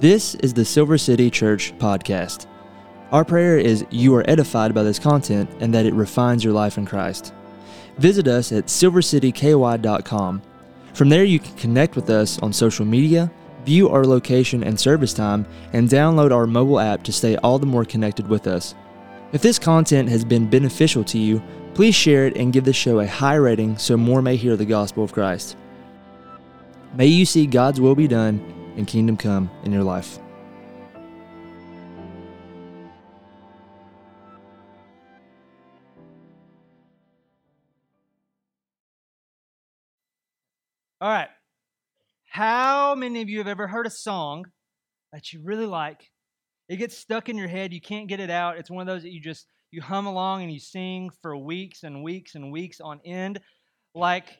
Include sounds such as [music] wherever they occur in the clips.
This is the Silver City Church podcast. Our prayer is you are edified by this content and that it refines your life in Christ. Visit us at silvercityky.com. From there, you can connect with us on social media, view our location and service time, and download our mobile app to stay all the more connected with us. If this content has been beneficial to you, please share it and give the show a high rating so more may hear the gospel of Christ. May you see God's will be done and kingdom come in your life. All right. How many of you have ever heard a song that you really like? It gets stuck in your head, you can't get it out. It's one of those that you just you hum along and you sing for weeks and weeks and weeks on end like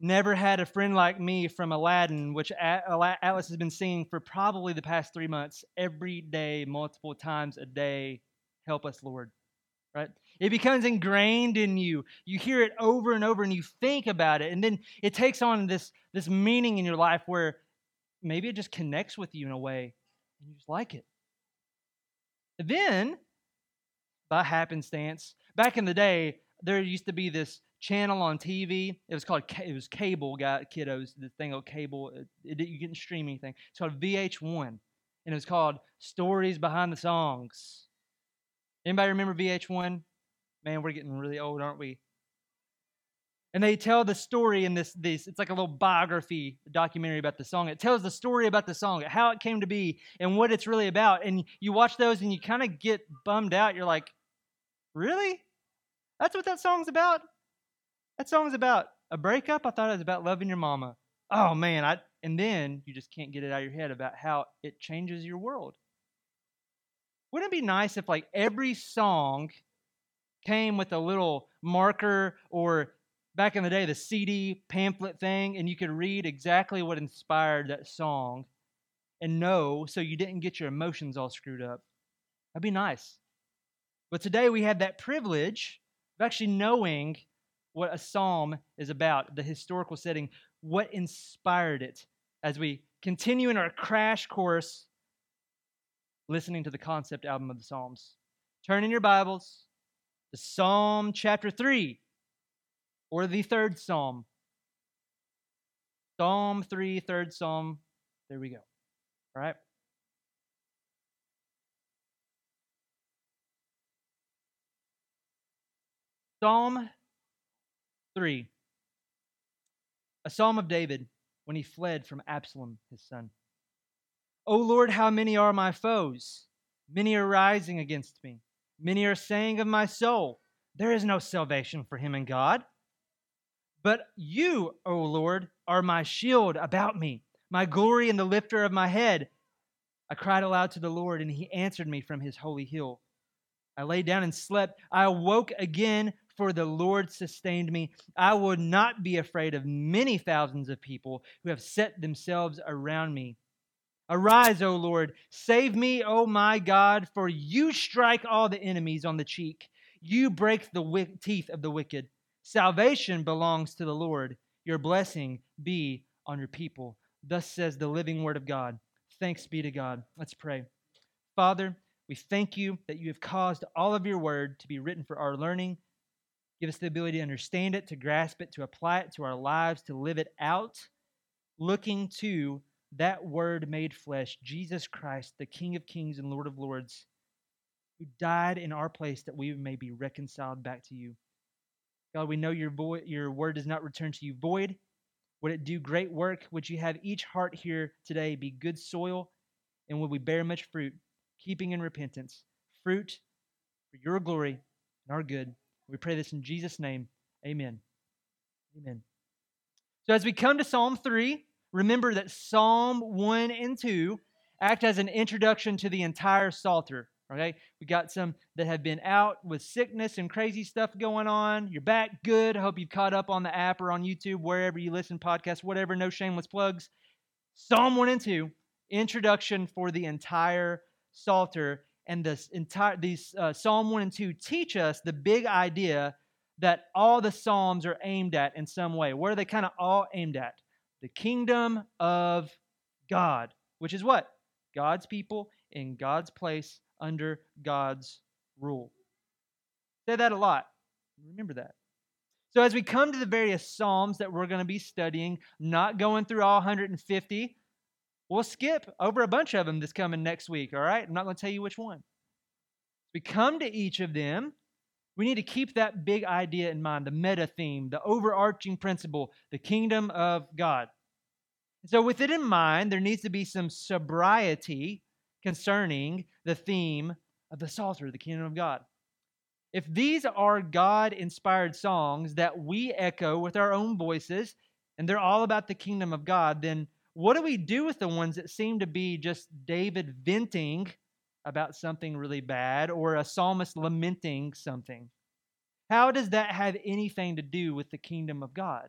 never had a friend like me from Aladdin, which Atlas has been singing for probably the past three months, every day, multiple times a day. Help us, Lord. Right? It becomes ingrained in you. You hear it over and over and you think about it. And then it takes on this, this meaning in your life where maybe it just connects with you in a way and you just like it. then, by happenstance, back in the day, there used to be this channel on TV. It was called it was cable, got kiddos. The thing on cable, it, it, you couldn't stream anything. It's called VH1, and it was called Stories Behind the Songs. Anybody remember VH1? Man, we're getting really old, aren't we? And they tell the story in this, this, it's like a little biography documentary about the song. It tells the story about the song, how it came to be, and what it's really about. And you watch those and you kind of get bummed out. You're like, really? That's what that song's about? That song's about a breakup. I thought it was about loving your mama. Oh man, I and then you just can't get it out of your head about how it changes your world. Wouldn't it be nice if like every song came with a little marker or back in the day the CD pamphlet thing and you could read exactly what inspired that song and know so you didn't get your emotions all screwed up. That'd be nice. But today we have that privilege of actually knowing what a psalm is about, the historical setting, what inspired it as we continue in our crash course listening to the concept album of the Psalms. Turn in your Bibles to Psalm chapter 3 or the third Psalm. Psalm 3, third Psalm. There we go. All right. Psalm 3. A psalm of David when he fled from Absalom, his son. O Lord, how many are my foes? Many are rising against me. Many are saying of my soul, There is no salvation for him in God. But you, O Lord, are my shield about me, my glory and the lifter of my head. I cried aloud to the Lord, and he answered me from his holy hill. I lay down and slept. I awoke again for the Lord sustained me. I will not be afraid of many thousands of people who have set themselves around me. Arise, O Lord, save me, O my God, for you strike all the enemies on the cheek. You break the teeth of the wicked. Salvation belongs to the Lord. Your blessing be on your people. Thus says the living word of God. Thanks be to God. Let's pray. Father, we thank you that you have caused all of your word to be written for our learning Give us the ability to understand it, to grasp it, to apply it to our lives, to live it out, looking to that word made flesh, Jesus Christ, the King of kings and Lord of lords, who died in our place that we may be reconciled back to you. God, we know your, vo- your word does not return to you void. Would it do great work? Would you have each heart here today be good soil? And would we bear much fruit, keeping in repentance, fruit for your glory and our good? We pray this in Jesus' name. Amen. Amen. So as we come to Psalm 3, remember that Psalm 1 and 2 act as an introduction to the entire Psalter. Okay? We got some that have been out with sickness and crazy stuff going on. You're back good. I hope you've caught up on the app or on YouTube, wherever you listen, podcasts, whatever, no shameless plugs. Psalm 1 and 2, introduction for the entire Psalter and this entire these uh, Psalm 1 and 2 teach us the big idea that all the psalms are aimed at in some way. Where are they kind of all aimed at? The kingdom of God, which is what? God's people in God's place under God's rule. Say that a lot. Remember that. So, as we come to the various Psalms that we're going to be studying, not going through all 150, we'll skip over a bunch of them this coming next week, all right? I'm not going to tell you which one. We come to each of them, we need to keep that big idea in mind the meta theme, the overarching principle, the kingdom of God. So, with it in mind, there needs to be some sobriety concerning the theme of the Psalter, the kingdom of God. If these are God inspired songs that we echo with our own voices, and they're all about the kingdom of God, then what do we do with the ones that seem to be just David venting about something really bad or a psalmist lamenting something? How does that have anything to do with the kingdom of God?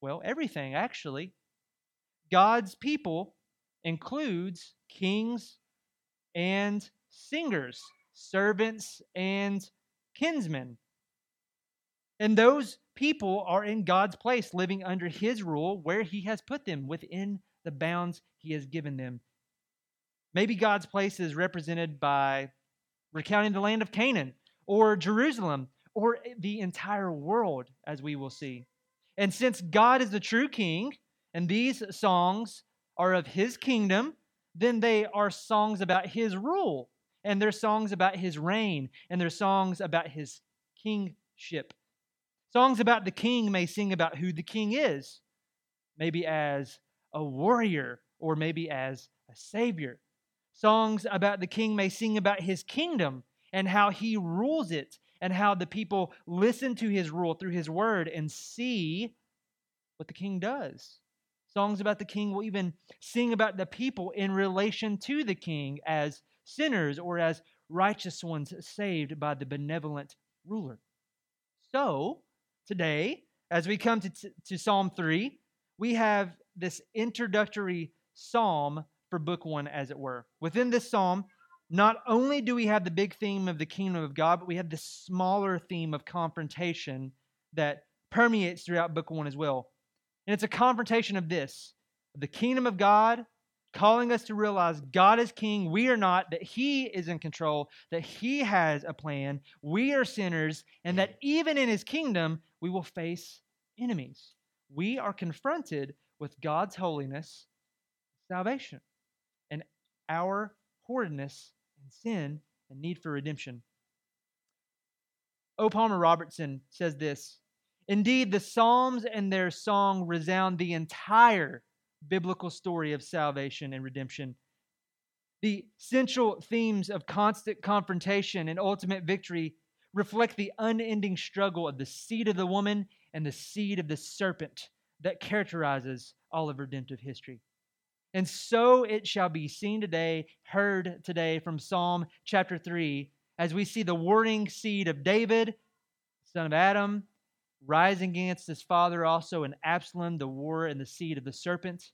Well, everything, actually. God's people includes kings and singers, servants and kinsmen. And those people are in God's place, living under His rule where He has put them within the bounds He has given them. Maybe God's place is represented by recounting the land of Canaan or Jerusalem or the entire world, as we will see. And since God is the true king, and these songs are of his kingdom, then they are songs about his rule, and they're songs about his reign, and they're songs about his kingship. Songs about the king may sing about who the king is, maybe as a warrior or maybe as a savior. Songs about the king may sing about his kingdom and how he rules it and how the people listen to his rule through his word and see what the king does. Songs about the king will even sing about the people in relation to the king as sinners or as righteous ones saved by the benevolent ruler. So, today, as we come to, to Psalm 3, we have this introductory psalm for book one, as it were. Within this psalm, not only do we have the big theme of the kingdom of God, but we have the smaller theme of confrontation that permeates throughout book one as well. And it's a confrontation of this the kingdom of God, calling us to realize God is king, we are not, that He is in control, that He has a plan, we are sinners, and that even in His kingdom, we will face enemies. We are confronted with God's holiness, salvation, and our horridness and sin and need for redemption. O. Palmer Robertson says this Indeed, the Psalms and their song resound the entire biblical story of salvation and redemption. The central themes of constant confrontation and ultimate victory reflect the unending struggle of the seed of the woman and the seed of the serpent that characterizes all of redemptive history. And so it shall be seen today, heard today from Psalm chapter 3, as we see the warring seed of David, son of Adam, rising against his father also in Absalom, the war and the seed of the serpent.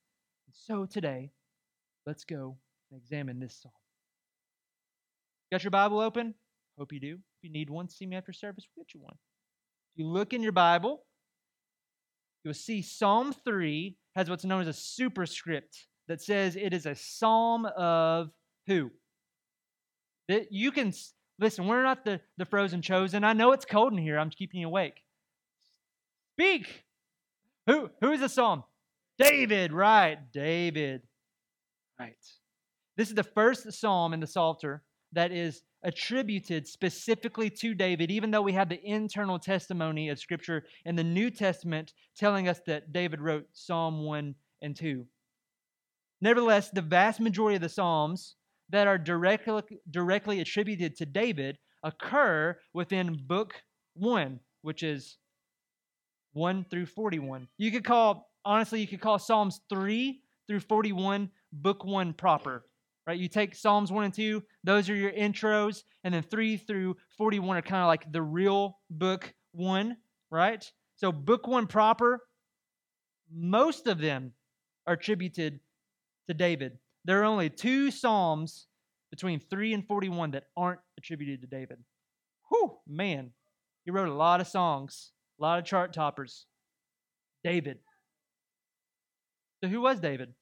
And so today, let's go and examine this psalm. Got your Bible open? Hope you do. If you need one, see me after service, we'll get you one. If you look in your Bible, you'll see Psalm 3 has what's known as a superscript that says it is a psalm of who? That you can listen, we're not the, the frozen chosen. I know it's cold in here. I'm keeping you awake. Speak. Who who is the psalm? David, right. David. Right. This is the first psalm in the Psalter that is attributed specifically to David, even though we have the internal testimony of Scripture in the New Testament telling us that David wrote Psalm 1 and 2. Nevertheless, the vast majority of the Psalms that are directly, directly attributed to David occur within Book 1, which is 1 through 41. You could call, honestly, you could call Psalms 3 through 41 Book 1 proper. Right? You take Psalms 1 and 2, those are your intros, and then 3 through 41 are kind of like the real book 1, right? So, book 1 proper, most of them are attributed to David. There are only two Psalms between 3 and 41 that aren't attributed to David. Whew, man, he wrote a lot of songs, a lot of chart toppers. David. So, who was David?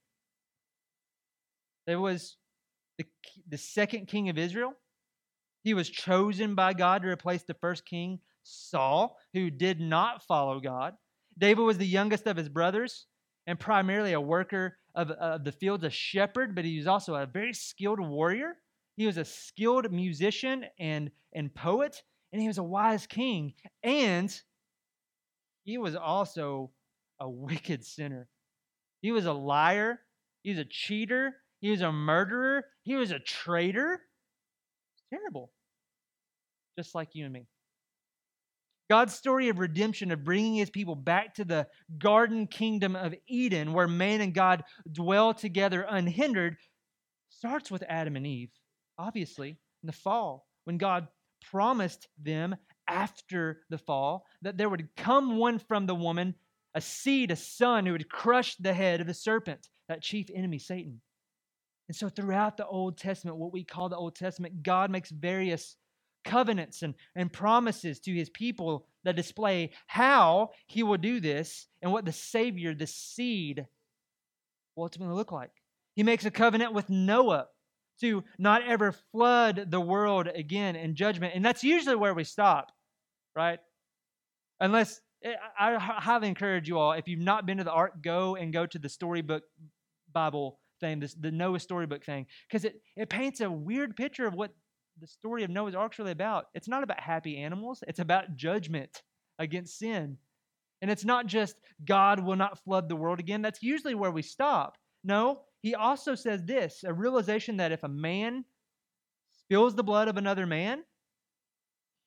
There was the, the second king of Israel. He was chosen by God to replace the first king, Saul, who did not follow God. David was the youngest of his brothers and primarily a worker of, of the fields, a shepherd, but he was also a very skilled warrior. He was a skilled musician and, and poet, and he was a wise king. And he was also a wicked sinner. He was a liar. He was a cheater. He was a murderer. He was a traitor. It's terrible. Just like you and me. God's story of redemption, of bringing his people back to the garden kingdom of Eden, where man and God dwell together unhindered, starts with Adam and Eve, obviously, in the fall, when God promised them after the fall that there would come one from the woman, a seed, a son, who would crush the head of the serpent, that chief enemy, Satan. And so, throughout the Old Testament, what we call the Old Testament, God makes various covenants and, and promises to his people that display how he will do this and what the Savior, the seed, will ultimately look like. He makes a covenant with Noah to not ever flood the world again in judgment. And that's usually where we stop, right? Unless eh, I highly encourage you all, if you've not been to the Ark, go and go to the storybook Bible thing, this, the Noah storybook thing, because it, it paints a weird picture of what the story of Noah's Ark is really about. It's not about happy animals, it's about judgment against sin. And it's not just God will not flood the world again. That's usually where we stop. No, he also says this a realization that if a man spills the blood of another man,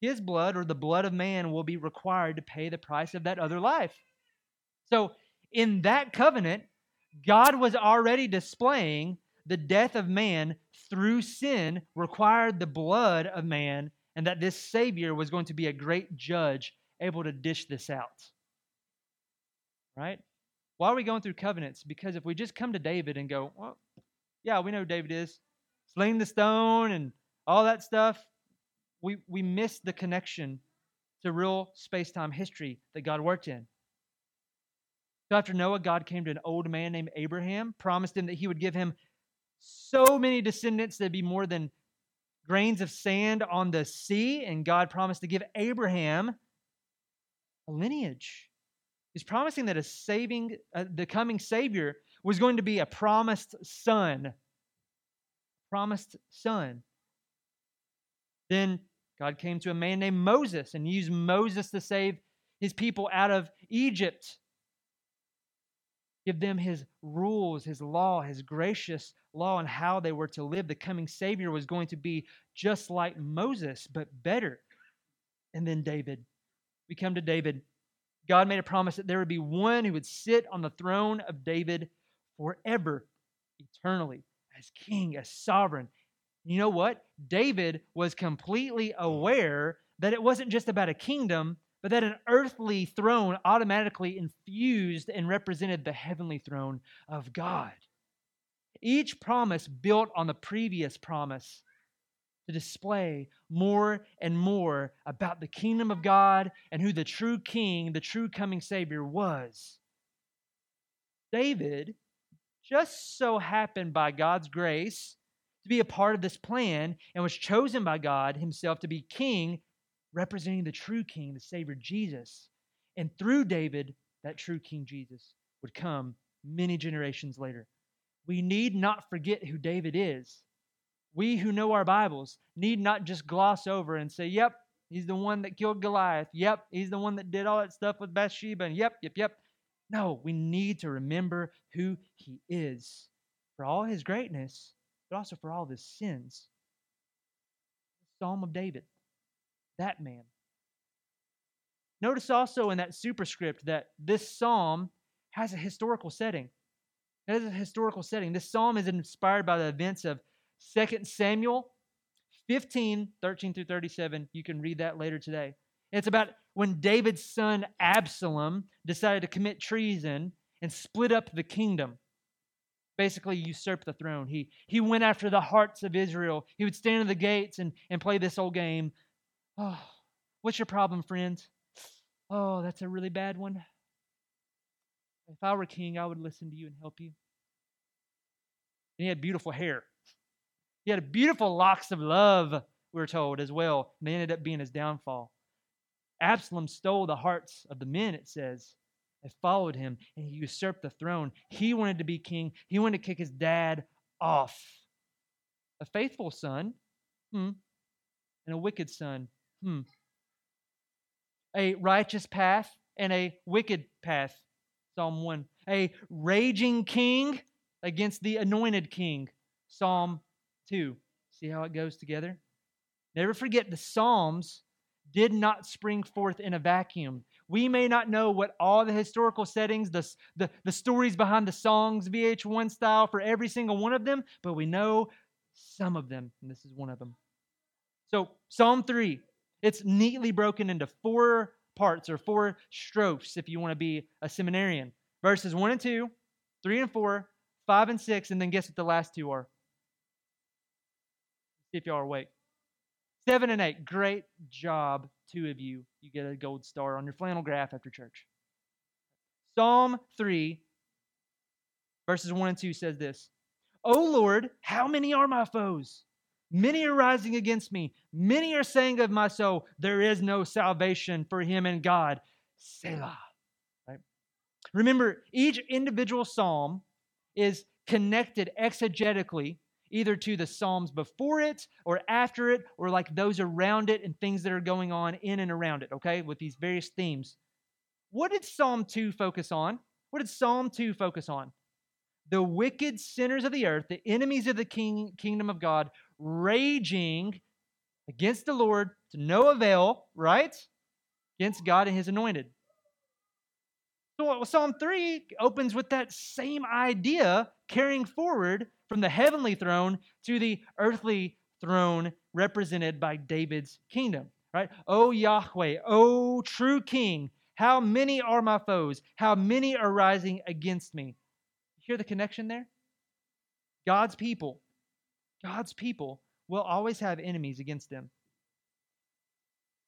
his blood or the blood of man will be required to pay the price of that other life. So, in that covenant, God was already displaying the death of man through sin required the blood of man, and that this Savior was going to be a great judge able to dish this out. Right? Why are we going through covenants? Because if we just come to David and go, well, yeah, we know David is, sling the stone and all that stuff, we, we miss the connection to real space time history that God worked in. So after Noah, God came to an old man named Abraham, promised him that he would give him so many descendants that'd be more than grains of sand on the sea. And God promised to give Abraham a lineage. He's promising that a saving, uh, the coming Savior was going to be a promised son. Promised son. Then God came to a man named Moses and used Moses to save his people out of Egypt give them his rules, his law, his gracious law, and how they were to live. The coming Savior was going to be just like Moses, but better. And then David. We come to David. God made a promise that there would be one who would sit on the throne of David forever, eternally, as king, as sovereign. You know what? David was completely aware that it wasn't just about a kingdom, but that an earthly throne automatically infused and represented the heavenly throne of God. Each promise built on the previous promise to display more and more about the kingdom of God and who the true king, the true coming Savior was. David just so happened by God's grace to be a part of this plan and was chosen by God himself to be king representing the true king, the Savior Jesus. And through David, that true King Jesus would come many generations later. We need not forget who David is. We who know our Bibles need not just gloss over and say, yep, he's the one that killed Goliath. Yep, he's the one that did all that stuff with Bathsheba. And yep, yep, yep. No, we need to remember who he is for all his greatness, but also for all of his sins. Psalm of David that man. Notice also in that superscript that this psalm has a historical setting. It has a historical setting. This psalm is inspired by the events of 2 Samuel 15, 13 through 37. You can read that later today. It's about when David's son Absalom decided to commit treason and split up the kingdom, basically usurp the throne. He, he went after the hearts of Israel. He would stand at the gates and, and play this old game Oh, what's your problem, friend? Oh, that's a really bad one. If I were king, I would listen to you and help you. And he had beautiful hair. He had beautiful locks of love, we're told as well. And they ended up being his downfall. Absalom stole the hearts of the men, it says. They followed him and he usurped the throne. He wanted to be king, he wanted to kick his dad off. A faithful son, hmm, and a wicked son, hmm. A righteous path and a wicked path, Psalm 1. A raging king against the anointed king, Psalm 2. See how it goes together? Never forget the Psalms did not spring forth in a vacuum. We may not know what all the historical settings, the, the, the stories behind the songs, VH1 style for every single one of them, but we know some of them, and this is one of them. So, Psalm 3, it's neatly broken into four parts or four strophes if you want to be a seminarian. Verses 1 and 2, 3 and 4, 5 and 6, and then guess what the last two are? See if y'all are awake. Seven and eight. Great job, two of you. You get a gold star on your flannel graph after church. Psalm 3, verses 1 and 2 says this O Lord, how many are my foes? Many are rising against me. Many are saying of my soul, There is no salvation for him in God. Selah. Right? Remember, each individual psalm is connected exegetically either to the Psalms before it or after it, or like those around it and things that are going on in and around it, okay, with these various themes. What did Psalm 2 focus on? What did Psalm 2 focus on? The wicked sinners of the earth, the enemies of the king, kingdom of God, raging against the Lord to no avail, right? Against God and his anointed. So Psalm 3 opens with that same idea carrying forward from the heavenly throne to the earthly throne represented by David's kingdom, right? O Yahweh, O true king, how many are my foes? How many are rising against me? You hear the connection there? God's people, God's people will always have enemies against them.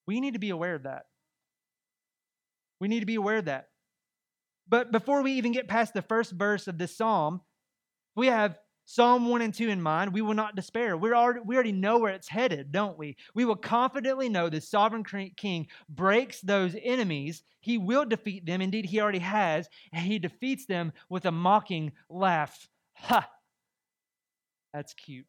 We need to be aware of that. We need to be aware of that. But before we even get past the first verse of this psalm, we have Psalm 1 and 2 in mind, we will not despair. we already, we already know where it's headed, don't we? We will confidently know the sovereign king breaks those enemies. He will defeat them. Indeed, he already has. And he defeats them with a mocking laugh. Ha! That's cute.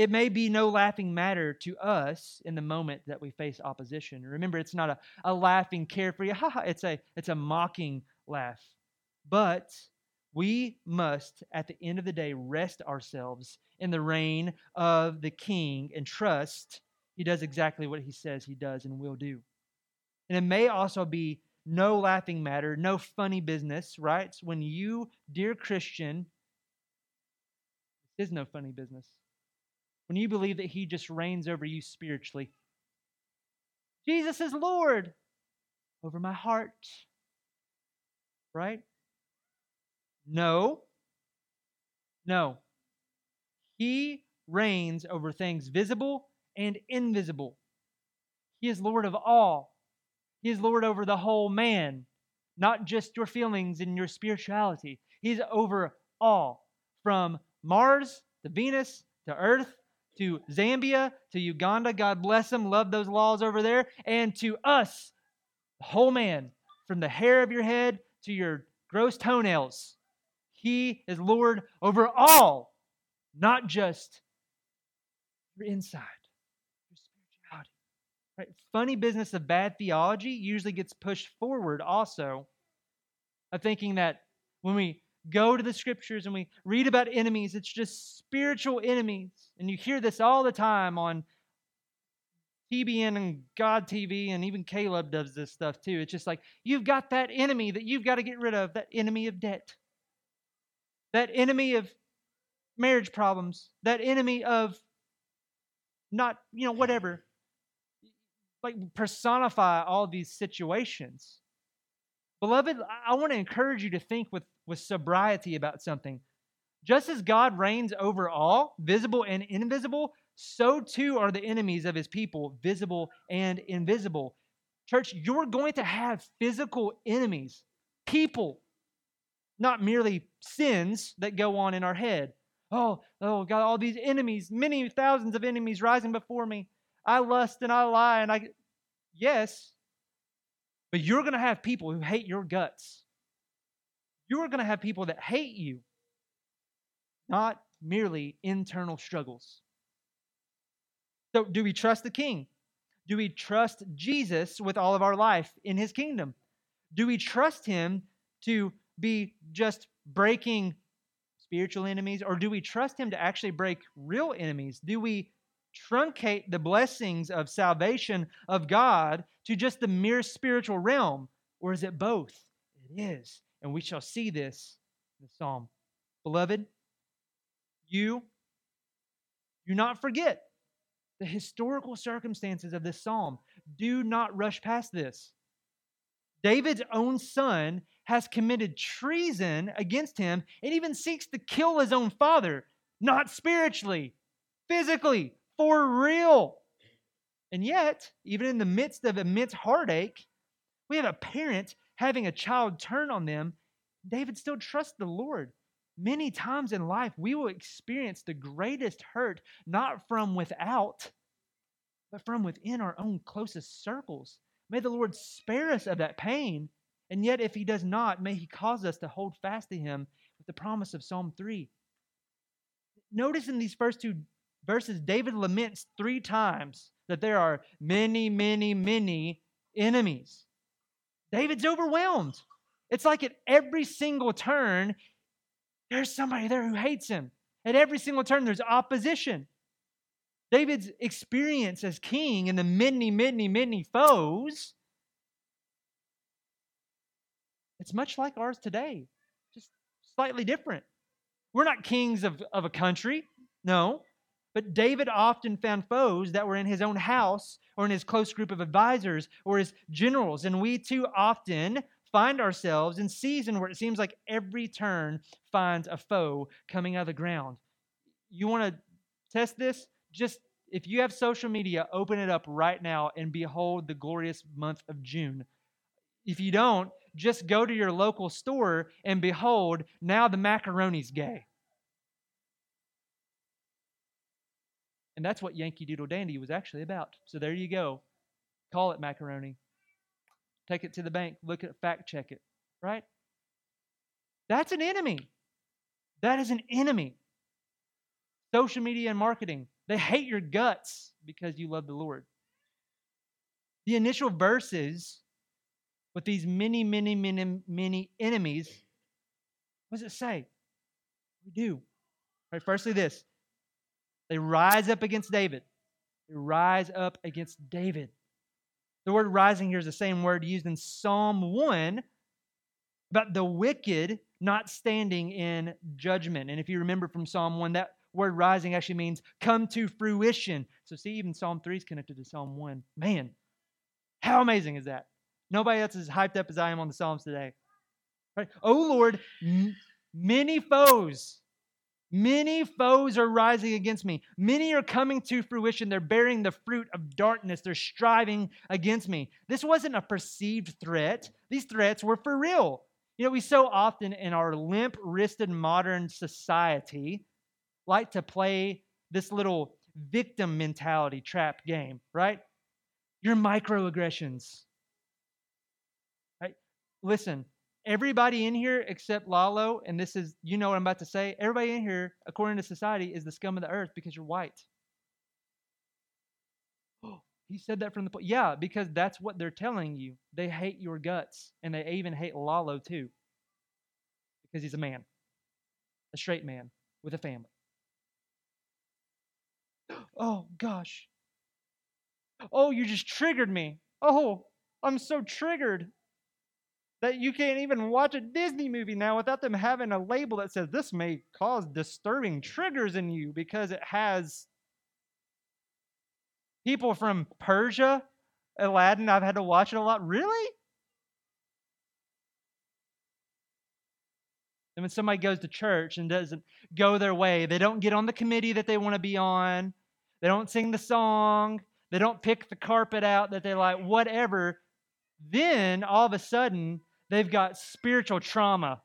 It may be no laughing matter to us in the moment that we face opposition. Remember, it's not a, a laughing, carefree, [laughs] ha ha, it's a, it's a mocking laugh. But we must, at the end of the day, rest ourselves in the reign of the King and trust he does exactly what he says he does and will do. And it may also be no laughing matter, no funny business, right? When you, dear Christian, this is no funny business. When you believe that he just reigns over you spiritually. Jesus is Lord over my heart, right? No. No. He reigns over things visible and invisible. He is Lord of all. He is Lord over the whole man, not just your feelings and your spirituality. He's over all, from Mars to Venus to Earth to Zambia to Uganda. God bless them. Love those laws over there. And to us, the whole man, from the hair of your head to your gross toenails. He is Lord over all, not just your inside. Right? Funny business of bad theology usually gets pushed forward also of thinking that when we go to the scriptures and we read about enemies, it's just spiritual enemies. And you hear this all the time on TBN and God TV, and even K-LOVE does this stuff too. It's just like you've got that enemy that you've got to get rid of, that enemy of debt that enemy of marriage problems, that enemy of not, you know, whatever. Like personify all these situations. Beloved, I want to encourage you to think with, with sobriety about something. Just as God reigns over all, visible and invisible, so too are the enemies of his people, visible and invisible. Church, you're going to have physical enemies, people not merely sins that go on in our head. Oh, oh, God, all these enemies, many thousands of enemies rising before me. I lust and I lie and I. Yes, but you're going to have people who hate your guts. You're going to have people that hate you, not merely internal struggles. So, do we trust the king? Do we trust Jesus with all of our life in his kingdom? Do we trust him to be just breaking spiritual enemies, or do we trust him to actually break real enemies? Do we truncate the blessings of salvation of God to just the mere spiritual realm, or is it both? It is. And we shall see this in the psalm. Beloved, you do not forget the historical circumstances of this psalm. Do not rush past this. David's own son has committed treason against him and even seeks to kill his own father, not spiritually, physically, for real. And yet, even in the midst of immense heartache, we have a parent having a child turn on them. David still trusts the Lord. Many times in life, we will experience the greatest hurt not from without, but from within our own closest circles. May the Lord spare us of that pain. And yet, if He does not, may He cause us to hold fast to Him with the promise of Psalm 3. Notice in these first two verses, David laments three times that there are many, many, many enemies. David's overwhelmed. It's like at every single turn, there's somebody there who hates him. At every single turn, there's opposition. David's experience as king and the many, many, many foes, it's much like ours today, just slightly different. We're not kings of, of a country, no. But David often found foes that were in his own house or in his close group of advisors or his generals. And we too often find ourselves in season where it seems like every turn finds a foe coming out of the ground. You want to test this? Just if you have social media, open it up right now and behold the glorious month of June. If you don't, just go to your local store and behold, now the macaroni's gay. And that's what Yankee Doodle Dandy was actually about. So there you go. Call it macaroni. Take it to the bank, look at it, fact check it, right? That's an enemy. That is an enemy. Social media and marketing, they hate your guts because you love the Lord. The initial verses with these many, many, many, many enemies, what does it say? We do. Right, firstly, this they rise up against David. They rise up against David. The word rising here is the same word used in Psalm 1 about the wicked not standing in judgment. And if you remember from Psalm 1, that word rising actually means come to fruition. So see, even Psalm 3 is connected to Psalm 1. Man, how amazing is that? Nobody else is hyped up as I am on the Psalms today. Right? Oh Lord, many foes Many foes are rising against me. Many are coming to fruition. They're bearing the fruit of darkness. They're striving against me. This wasn't a perceived threat, these threats were for real. You know, we so often in our limp wristed modern society like to play this little victim mentality trap game, right? Your microaggressions. Right? Listen, everybody in here except Lalo, and this is, you know what I'm about to say, everybody in here, according to society, is the scum of the earth because you're white. Oh, [gasps] he said that from the, yeah, because that's what they're telling you. They hate your guts, and they even hate Lalo too, because he's a man, a straight man with a family. [gasps] Oh, gosh. Oh, you just triggered me. Oh, I'm so triggered that you can't even watch a Disney movie now without them having a label that says this may cause disturbing triggers in you because it has people from Persia, Aladdin. I've had to watch it a lot. Really? And when somebody goes to church and doesn't go their way, they don't get on the committee that they want to be on, they don't sing the song, they don't pick the carpet out that they like, whatever, then all of a sudden they've got spiritual trauma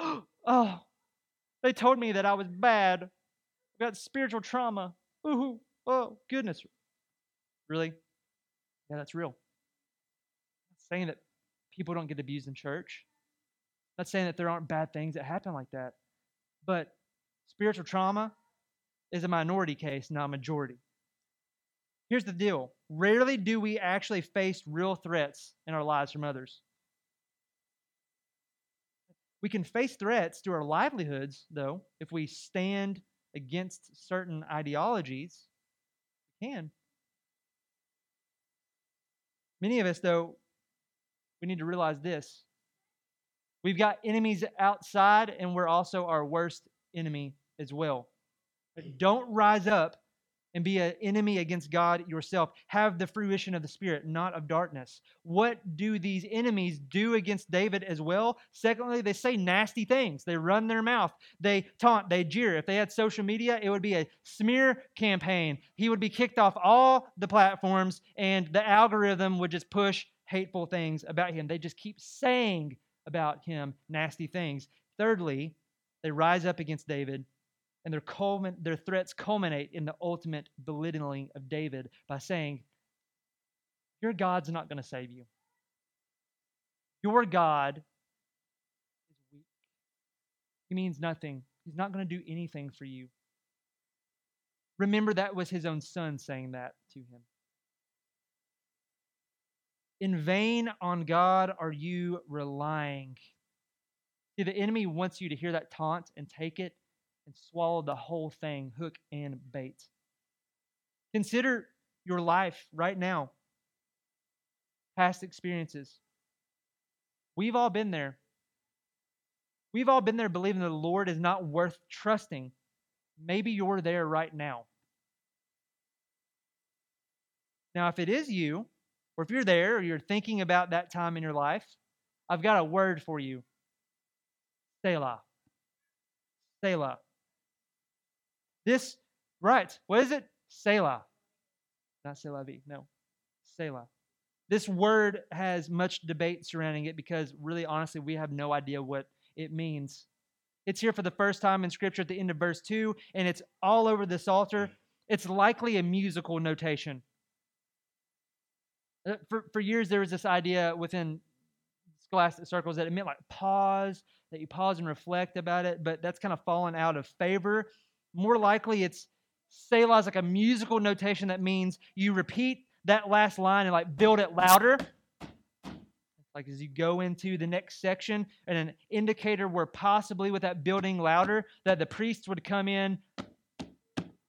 [gasps] oh, they told me that I was bad. I've got spiritual trauma. Ooh, oh, goodness. Really? Yeah, that's real. I'm not saying that people don't get abused in church. I'm not saying that there aren't bad things that happen like that. But spiritual trauma is a minority case, not a majority. Here's the deal rarely do we actually face real threats in our lives from others. We can face threats to our livelihoods, though, if we stand against certain ideologies. We can. Many of us, though, we need to realize this. We've got enemies outside, and we're also our worst enemy as well. But don't rise up and be an enemy against God yourself. Have the fruition of the Spirit, not of darkness. What do these enemies do against David as well? Secondly, they say nasty things. They run their mouth. They taunt. They jeer. If they had social media, it would be a smear campaign. He would be kicked off all the platforms, and the algorithm would just push hateful things about him. They just keep saying about him nasty things. Thirdly, they rise up against David and their, culmin- their threats culminate in the ultimate belittling of David by saying, Your God's not going to save you. Your God is weak. He means nothing. He's not going to do anything for you. Remember, that was his own son saying that to him. In vain on God are you relying. See, the enemy wants you to hear that taunt and take it and swallow the whole thing, hook and bait. Consider your life right now, past experiences. We've all been there. We've all been there believing the Lord is not worth trusting. Maybe you're there right now. Now, if it is you, or if you're there, or you're thinking about that time in your life, I've got a word for you Selah. Selah. This, right, what is it? Selah. Not Selah V, no. Selah. This word has much debate surrounding it because, really, honestly, we have no idea what it means. It's here for the first time in Scripture at the end of verse 2, and it's all over the Psalter. It's likely a musical notation. Uh, for, for years, there was this idea within scholastic circles that it meant like pause, that you pause and reflect about it, but that's kind of fallen out of favor. More likely, it's Selah is like a musical notation that means you repeat that last line and like build it louder. Like as you go into the next section, and an indicator where possibly with that building louder, that the priests would come in.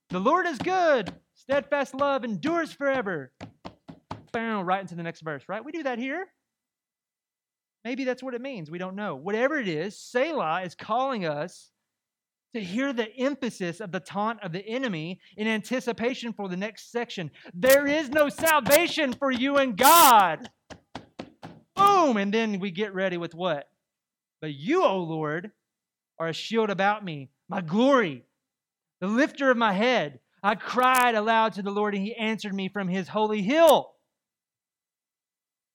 The Lord is good, steadfast love endures forever. Right into the next verse, right? We do that here. Maybe that's what it means. We don't know. Whatever it is, Selah is calling us to hear the emphasis of the taunt of the enemy in anticipation for the next section. There is no salvation for you in God. Boom! And then we get ready with what? But you, O Lord, are a shield about me, my glory, the lifter of my head. I cried aloud to the Lord, and he answered me from his holy hill.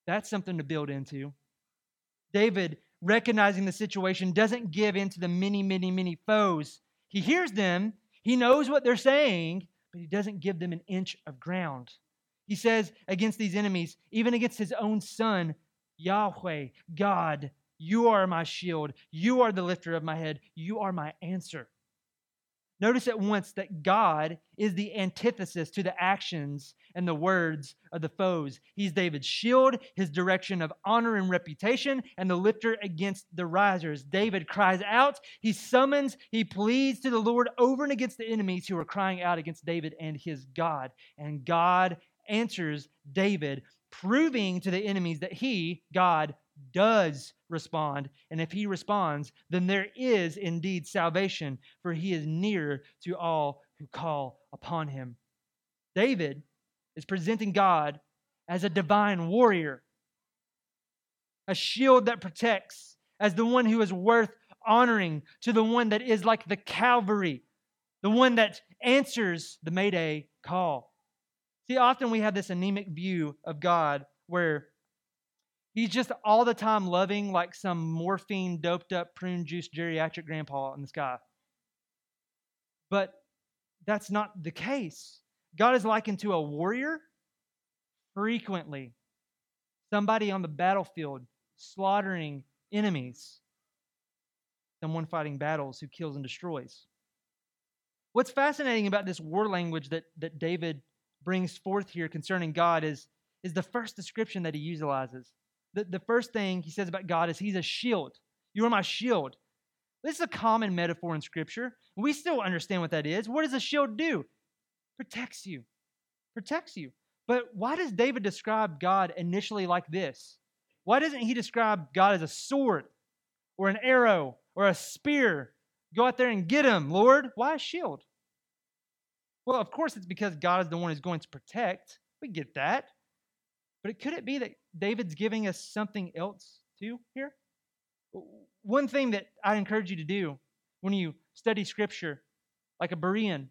That's something to build into. David recognizing the situation, doesn't give in to the many, many, many foes. He hears them, he knows what they're saying, but he doesn't give them an inch of ground. He says against these enemies, even against his own son, Yahweh, God, you are my shield. You are the lifter of my head. You are my answer. Notice at once that God is the antithesis to the actions and the words of the foes. He's David's shield, his direction of honor and reputation, and the lifter against the risers. David cries out, he summons, he pleads to the Lord over and against the enemies who are crying out against David and his God. And God answers David, proving to the enemies that he, God, does respond. And if he responds, then there is indeed salvation, for he is near to all who call upon him. David is presenting God as a divine warrior, a shield that protects, as the one who is worth honoring, to the one that is like the Calvary, the one that answers the Mayday call. See, often we have this anemic view of God where He's just all the time loving like some morphine doped up prune juice geriatric grandpa in the sky. But that's not the case. God is likened to a warrior frequently, somebody on the battlefield slaughtering enemies, someone fighting battles who kills and destroys. What's fascinating about this war language that, that David brings forth here concerning God is, is the first description that he utilizes. The, the first thing he says about God is he's a shield. You are my shield. This is a common metaphor in Scripture. We still understand what that is. What does a shield do? Protects you. Protects you. But why does David describe God initially like this? Why doesn't he describe God as a sword or an arrow or a spear? Go out there and get him, Lord. Why a shield? Well, of course, it's because God is the one who's going to protect. We get that. But it could it be that David's giving us something else too here? One thing that I encourage you to do when you study Scripture, like a Berean,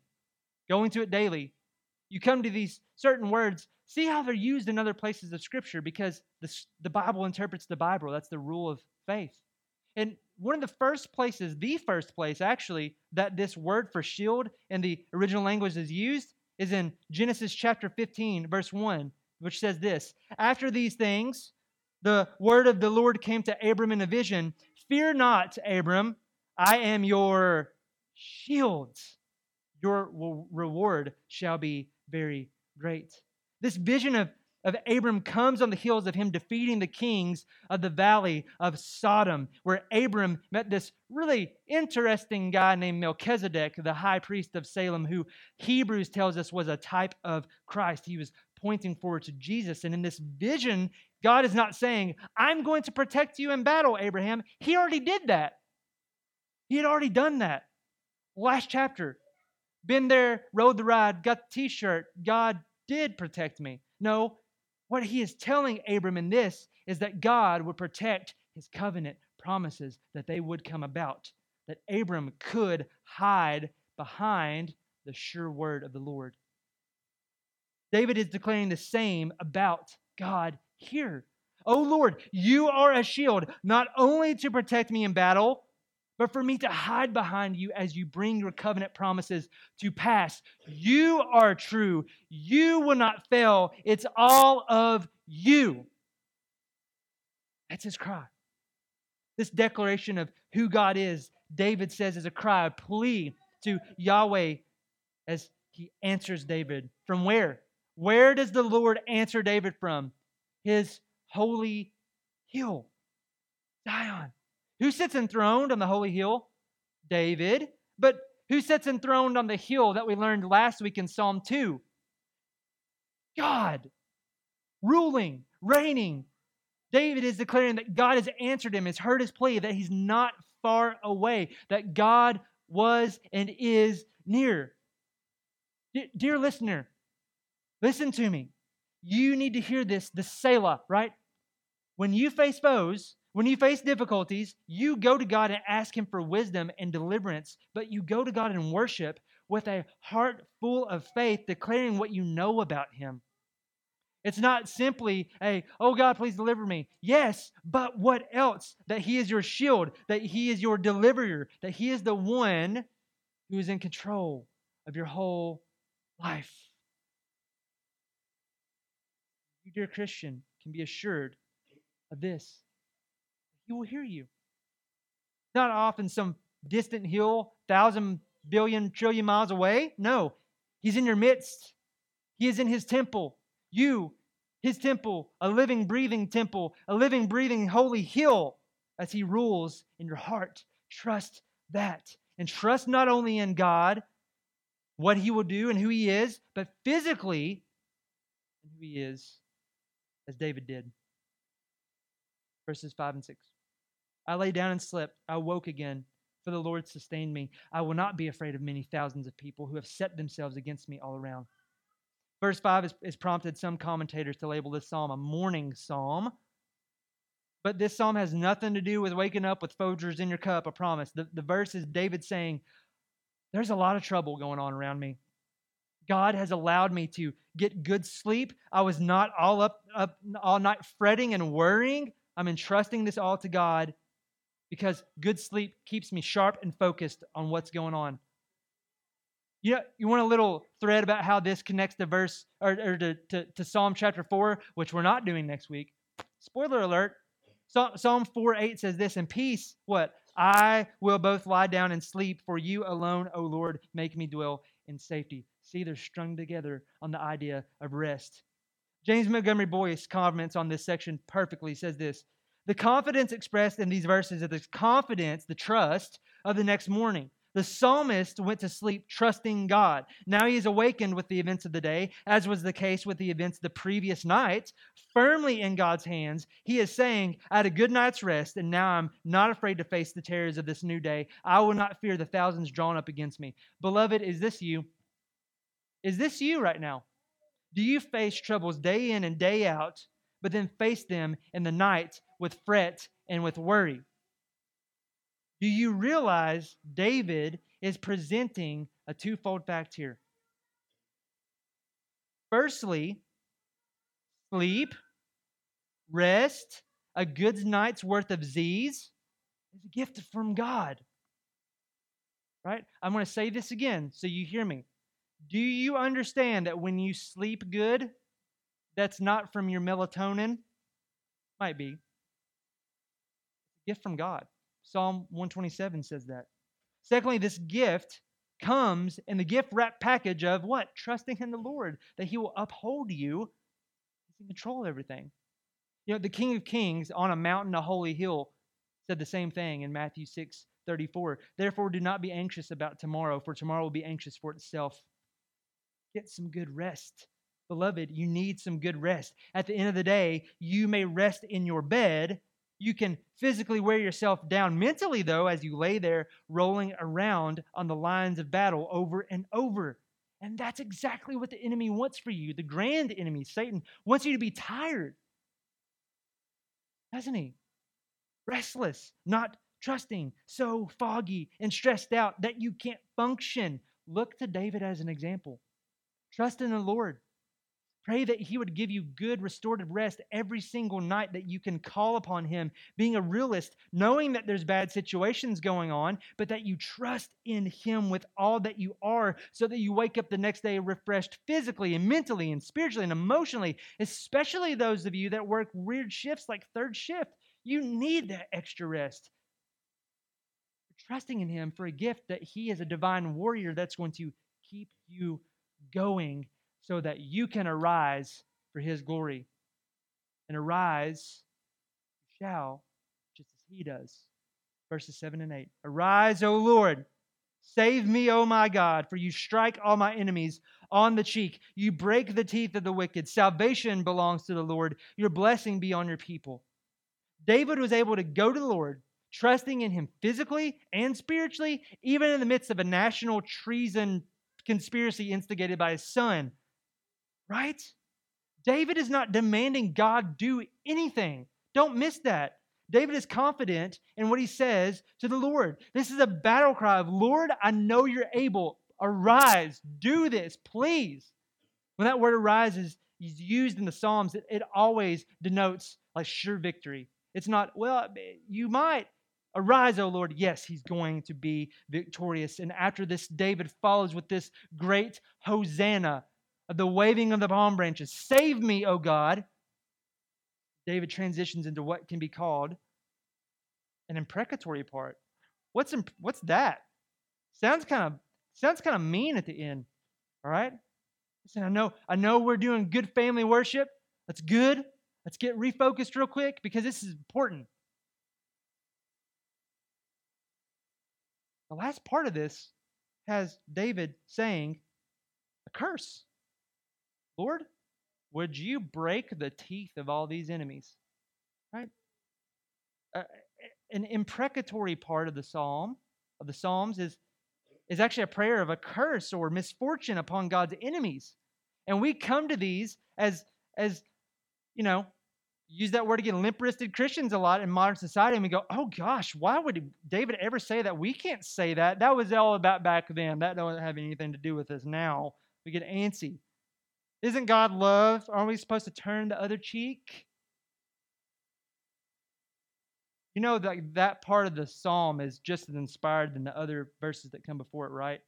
going to it daily, you come to these certain words, see how they're used in other places of Scripture because the, the Bible interprets the Bible. That's the rule of faith. And one of the first places, the first place actually, that this word for shield in the original language is used is in Genesis chapter 15, verse 1, which says this After these things, the word of the Lord came to Abram in a vision Fear not, Abram, I am your shield. Your reward shall be very great. This vision of of Abram comes on the heels of him defeating the kings of the valley of Sodom, where Abram met this really interesting guy named Melchizedek, the high priest of Salem, who Hebrews tells us was a type of Christ. He was pointing forward to Jesus. And in this vision, God is not saying, I'm going to protect you in battle, Abraham. He already did that. He had already done that. Last chapter. Been there, rode the ride, got the t shirt. God did protect me. No, what he is telling Abram in this is that God would protect his covenant promises, that they would come about, that Abram could hide behind the sure word of the Lord. David is declaring the same about God here. Oh Lord, you are a shield, not only to protect me in battle, but for me to hide behind you as you bring your covenant promises to pass. You are true. You will not fail. It's all of you. That's his cry. This declaration of who God is, David says, is a cry, a plea to Yahweh as he answers David. From where? Where does the Lord answer David from? His holy hill, Zion. Who sits enthroned on the holy hill? David. But who sits enthroned on the hill that we learned last week in Psalm 2? God, ruling, reigning. David is declaring that God has answered him, has heard his plea, that he's not far away, that God was and is near. Dear listener, listen to me. You need to hear this, the Selah, right? When you face foes, when you face difficulties, you go to God and ask Him for wisdom and deliverance, but you go to God in worship with a heart full of faith, declaring what you know about Him. It's not simply a, oh God, please deliver me. Yes, but what else? That He is your shield, that He is your deliverer, that He is the one who is in control of your whole life. You, dear Christian, can be assured of this he will hear you. Not often some distant hill, thousand billion trillion miles away. No, he's in your midst. He is in his temple. You, his temple, a living, breathing temple, a living, breathing holy hill as he rules in your heart. Trust that. And trust not only in God, what he will do and who he is, but physically who he is, as David did. Verses 5 and 6. I lay down and slept. I woke again, for the Lord sustained me. I will not be afraid of many thousands of people who have set themselves against me all around. Verse 5 has, prompted some commentators to label this psalm a mourning psalm. But this psalm has nothing to do with waking up with Folgers in your cup, I promise. The, the verse is David saying, There's a lot of trouble going on around me. God has allowed me to get good sleep. I was not all up, up all night fretting and worrying. I'm entrusting this all to God because good sleep keeps me sharp and focused on what's going on. You know, you want a little thread about how this connects to verse or, or to, to, to Psalm chapter 4, which we're not doing next week. Spoiler alert. Psalm 4 8 says this, in peace, what? I will both lie down and sleep, for you alone, O Lord, make me dwell in safety. See, they're strung together on the idea of rest. James Montgomery Boice comments on this section perfectly. He says this The confidence expressed in these verses is the confidence, the trust of the next morning. The psalmist went to sleep trusting God. Now he is awakened with the events of the day, as was the case with the events of the previous night, firmly in God's hands. He is saying, I had a good night's rest, and now I'm not afraid to face the terrors of this new day. I will not fear the thousands drawn up against me. Beloved, is this you? Is this you right now? Do you face troubles day in and day out, but then face them in the night with fret and with worry? Do you realize David is presenting a twofold fact here? Firstly, sleep, rest, a good night's worth of Z's is a gift from God. Right? I'm going to say this again so you hear me. Do you understand that when you sleep good, that's not from your melatonin? Might be. Gift from God. Psalm 127 says that. Secondly, this gift comes in the gift wrap package of what? Trusting in the Lord, that He will uphold you. He's in control of everything. You know, the King of Kings on a mountain, a holy hill, said the same thing in Matthew 6 34. Therefore, do not be anxious about tomorrow, for tomorrow will be anxious for itself. Get some good rest. Beloved, you need some good rest. At the end of the day, you may rest in your bed, you can physically wear yourself down mentally, though, as you lay there rolling around on the lines of battle over and over. And that's exactly what the enemy wants for you. The grand enemy, Satan, wants you to be tired, doesn't he? Restless, not trusting, so foggy and stressed out that you can't function. Look to David as an example. Trust in the Lord. Pray that He would give you good restorative rest every single night, that you can call upon Him, being a realist, knowing that there's bad situations going on, but that you trust in Him with all that you are, so that you wake up the next day refreshed physically and mentally and spiritually and emotionally, especially those of you that work weird shifts like third shift. You need that extra rest. trusting in Him for a gift that He is a divine warrior that's going to keep you going so that you can arise for his glory. And arise, you shall, just as he does. Verses 7 and 8. Arise, O Lord. Save me, O my God, for you strike all my enemies on the cheek. You break the teeth of the wicked. Salvation belongs to the Lord. Your blessing be on your people. David was able to go to the Lord, trusting in him physically and spiritually, even in the midst of a national treason conspiracy instigated by his son right? David is not demanding God do anything. Don't miss that. David is confident in what he says to the Lord. This is a battle cry of, Lord, I know you're able. Arise, do this, please. When that word arises is used in the Psalms, it, it always denotes like sure victory. It's not, well, you might. Arise, O Lord. Yes, he's going to be victorious. And after this, David follows with this great Hosanna of the waving of the palm branches. Save me, O God. David transitions into what can be called an imprecatory part. What's imp- what's that? Sounds kind of sounds kind of mean at the end. All right? Listen, I know I know we're doing good family worship. That's good. Let's get refocused real quick because this is important. The last part of this has David saying a curse. Lord, would you break the teeth of all these enemies? Right? Uh, an imprecatory part of the psalm, of the Psalms, is, is actually a prayer of a curse or misfortune upon God's enemies. And we come to these as, as you know, use that word again, limp wristed Christians a lot in modern society, and we go, oh gosh, why would David ever say that? We can't say that. That was all about back then. That doesn't have anything to do with us now. We get antsy. Isn't God love? Aren't we supposed to turn the other cheek? You know that that part of the psalm is just as inspired than the other verses that come before it, right?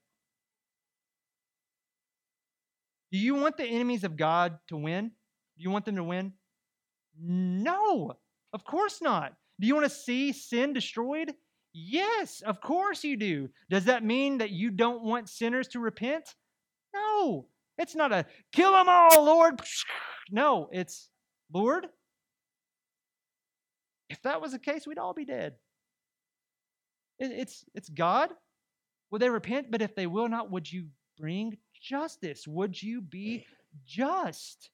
Do you want the enemies of God to win? Do you want them to win? No, of course not. Do you want to see sin destroyed? Yes, of course you do. Does that mean that you don't want sinners to repent? No, it's not a kill them all, Lord. [laughs] No, it's Lord. If that was the case, we'd all be dead. It's, it's God. Will they repent? But if they will not, would you bring justice? Would you be just?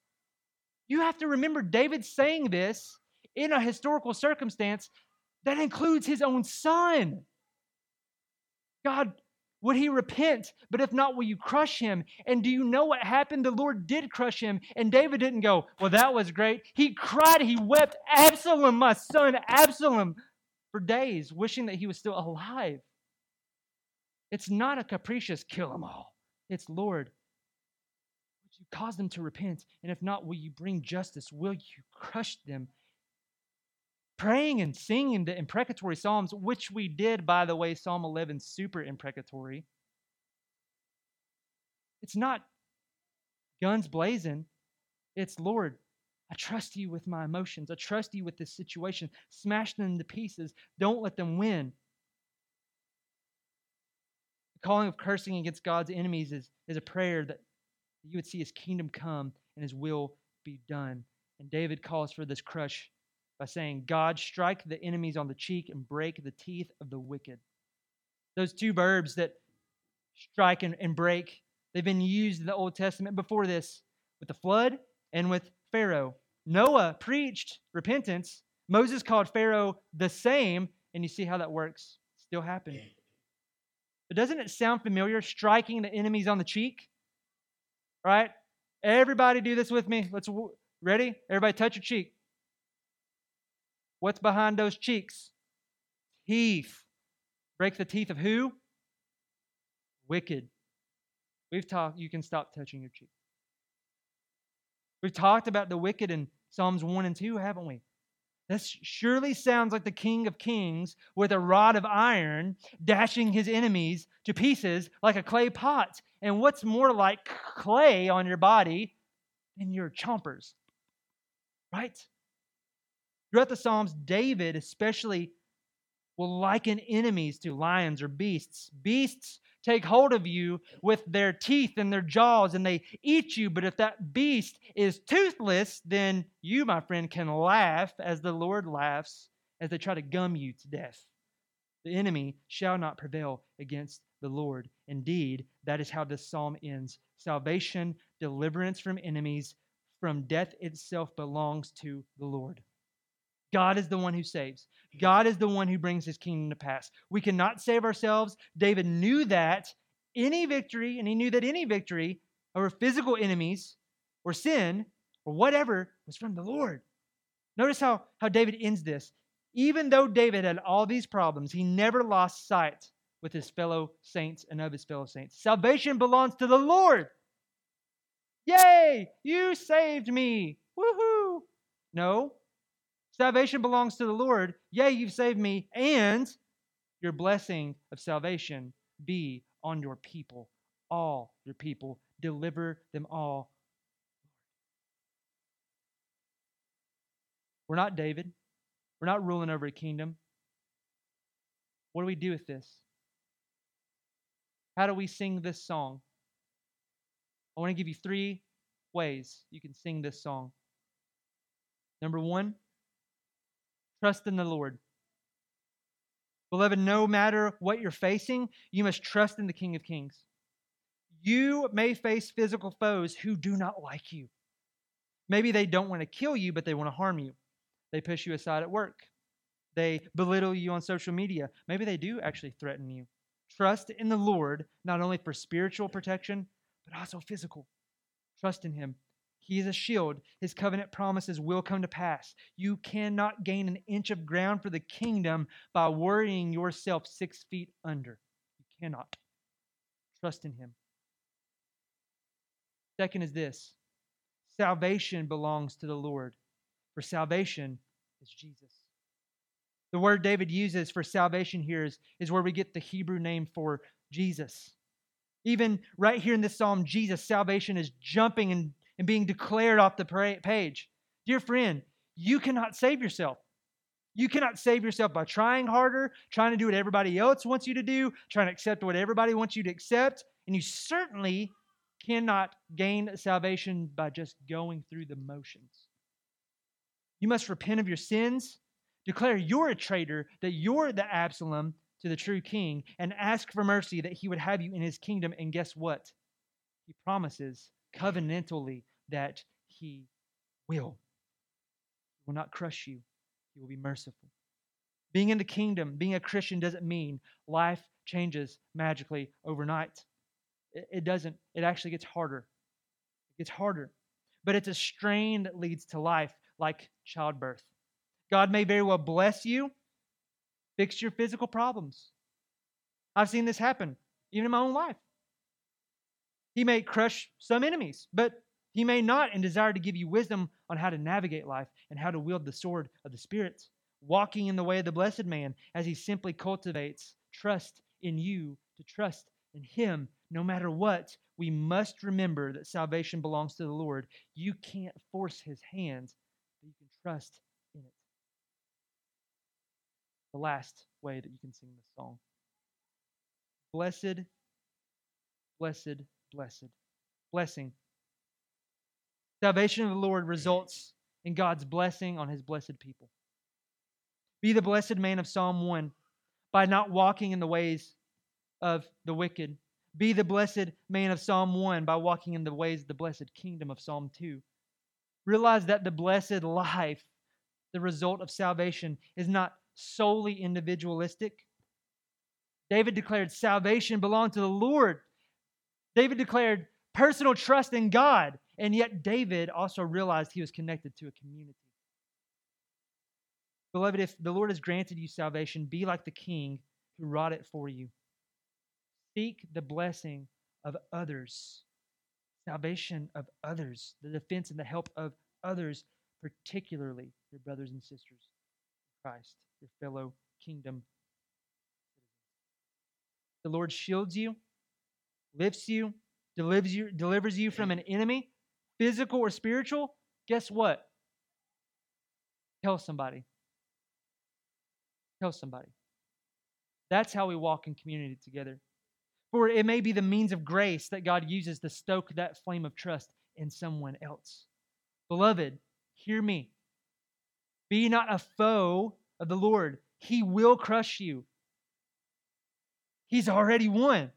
You have to remember David saying this in a historical circumstance that includes his own son. God, would he repent? But if not, will you crush him? And do you know what happened? The Lord did crush him, and David didn't go, Well, that was great. He cried, he wept, Absalom, my son, Absalom, for days, wishing that he was still alive. It's not a capricious kill them all. It's Lord, cause them to repent? And if not, will you bring justice? Will you crush them? Praying and singing the imprecatory psalms, which we did, by the way, Psalm 11, super imprecatory. It's not guns blazing. It's Lord, I trust you with my emotions. I trust you with this situation. Smash them to pieces. Don't let them win. The calling of cursing against God's enemies is, is a prayer that you would see his kingdom come and his will be done. And David calls for this crush by saying, God, strike the enemies on the cheek and break the teeth of the wicked. Those two verbs that strike and, and break, they've been used in the Old Testament before this with the flood and with Pharaoh. Noah preached repentance. Moses called Pharaoh the same, and you see how that works. Still happening. But doesn't it sound familiar, striking the enemies on the cheek? Right? Everybody do this with me. Let's ready? Everybody touch your cheek. What's behind those cheeks? Teeth. Break the teeth of who? Wicked. We've talked, you can stop touching your cheek. We've talked about the wicked in Psalms 1 and 2, haven't we? This surely sounds like the King of Kings with a rod of iron dashing his enemies to pieces like a clay pot. And what's more like clay on your body than your chompers? Right? Throughout the Psalms, David especially will liken enemies to lions or beasts. Beasts take hold of you with their teeth and their jaws and they eat you. But if that beast is toothless, then you, my friend, can laugh as the Lord laughs as they try to gum you to death. The enemy shall not prevail against the Lord. Indeed, that is how this psalm ends. Salvation, deliverance from enemies, from death itself belongs to the Lord. God is the one who saves. God is the one who brings his kingdom to pass. We cannot save ourselves. David knew that any victory, and he knew that any victory over physical enemies or sin or whatever was from the Lord. Notice how, how David ends this. Even though David had all these problems, he never lost sight with his fellow saints and of his fellow saints. Salvation belongs to the Lord. Yay, you saved me. Woohoo. No, Salvation belongs to the Lord. Yea, you've saved me, and your blessing of salvation be on your people, all your people. Deliver them all. We're not David. We're not ruling over a kingdom. What do we do with this? How do we sing this song? I want to give you three ways you can sing this song. Number one, Trust in the Lord. Beloved, no matter what you're facing, you must trust in the King of Kings. You may face physical foes who do not like you. Maybe they don't want to kill you, but they want to harm you. They push you aside at work. They belittle you on social media. Maybe they do actually threaten you. Trust in the Lord, not only for spiritual protection, but also physical. Trust in Him. He is a shield. His covenant promises will come to pass. You cannot gain an inch of ground for the kingdom by worrying yourself six feet under. You cannot. Trust in Him. Second is this salvation belongs to the Lord, for salvation is Jesus. The word David uses for salvation here is, is where we get the Hebrew name for Jesus. Even right here in this psalm, Jesus, salvation is jumping and, and being declared off the page. Dear friend, you cannot save yourself. You cannot save yourself by trying harder, trying to do what everybody else wants you to do, trying to accept what everybody wants you to accept. And you certainly cannot gain salvation by just going through the motions. You must repent of your sins, declare you're a traitor, that you're the Absalom to the true king, and ask for mercy that he would have you in his kingdom. And guess what? He promises covenantally that he will. He will not crush you, he will be merciful. Being in the kingdom, being a Christian doesn't mean life changes magically overnight. It doesn't. It actually gets harder. It gets harder. But it's a strain that leads to life, like childbirth. God may very well bless you, fix your physical problems. I've seen this happen, even in my own life. He may crush some enemies, but he may not and desire to give you wisdom on how to navigate life and how to wield the sword of the Spirit, walking in the way of the blessed man as he simply cultivates trust in you to trust in him no matter what. We must remember that salvation belongs to the Lord. You can't force his hand, but you can trust in it. The last way that you can sing this song Blessed, blessed, blessed. Blessing Salvation of the Lord results in God's blessing on his blessed people. Be the blessed man of Psalm 1 by not walking in the ways of the wicked. Be the blessed man of Psalm 1 by walking in the ways of the blessed kingdom of Psalm 2. Realize that the blessed life, the result of salvation, is not solely individualistic. David declared salvation belonged to the Lord. David declared personal trust in God. And yet, David also realized he was connected to a community. Beloved, if the Lord has granted you salvation, be like the king who wrought it for you. Seek the blessing of others, salvation of others, the defense and the help of others, particularly your brothers and sisters in Christ, your fellow kingdom The Lord shields you, lifts you, delivers you, delivers you from an enemy physical or spiritual, guess what? Tell somebody. Tell somebody. That's how we walk in community together. For it may be the means of grace that God uses to stoke that flame of trust in someone else. Beloved, hear me. Be not a foe of the Lord. He will crush you. He's already won.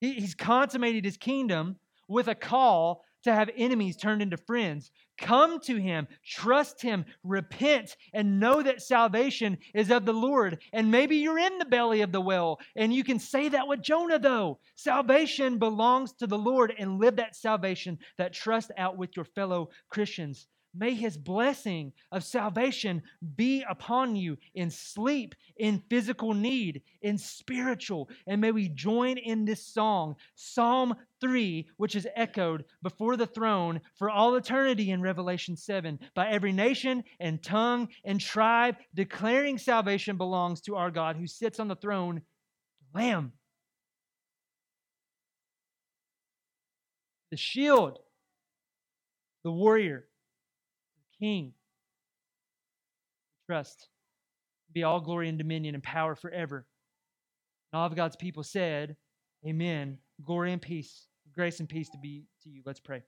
he's consummated his kingdom with a call to have enemies turned into friends. Come to him, trust him, repent, and know that salvation is of the Lord. And maybe you're in the belly of the well, and you can say that with Jonah, though. Salvation belongs to the Lord, and live that salvation, that trust out with your fellow Christians. May his blessing of salvation be upon you in sleep, in physical need, in spiritual. And may we join in this song, Psalm 3, which is echoed before the throne for all eternity in Revelation 7 by every nation and tongue and tribe, declaring salvation belongs to our God who sits on the throne, the Lamb. The shield, the warrior King. Trust. Be all glory and dominion and power forever. And all of God's people said, Amen. Glory and peace, grace and peace to be to you. Let's pray.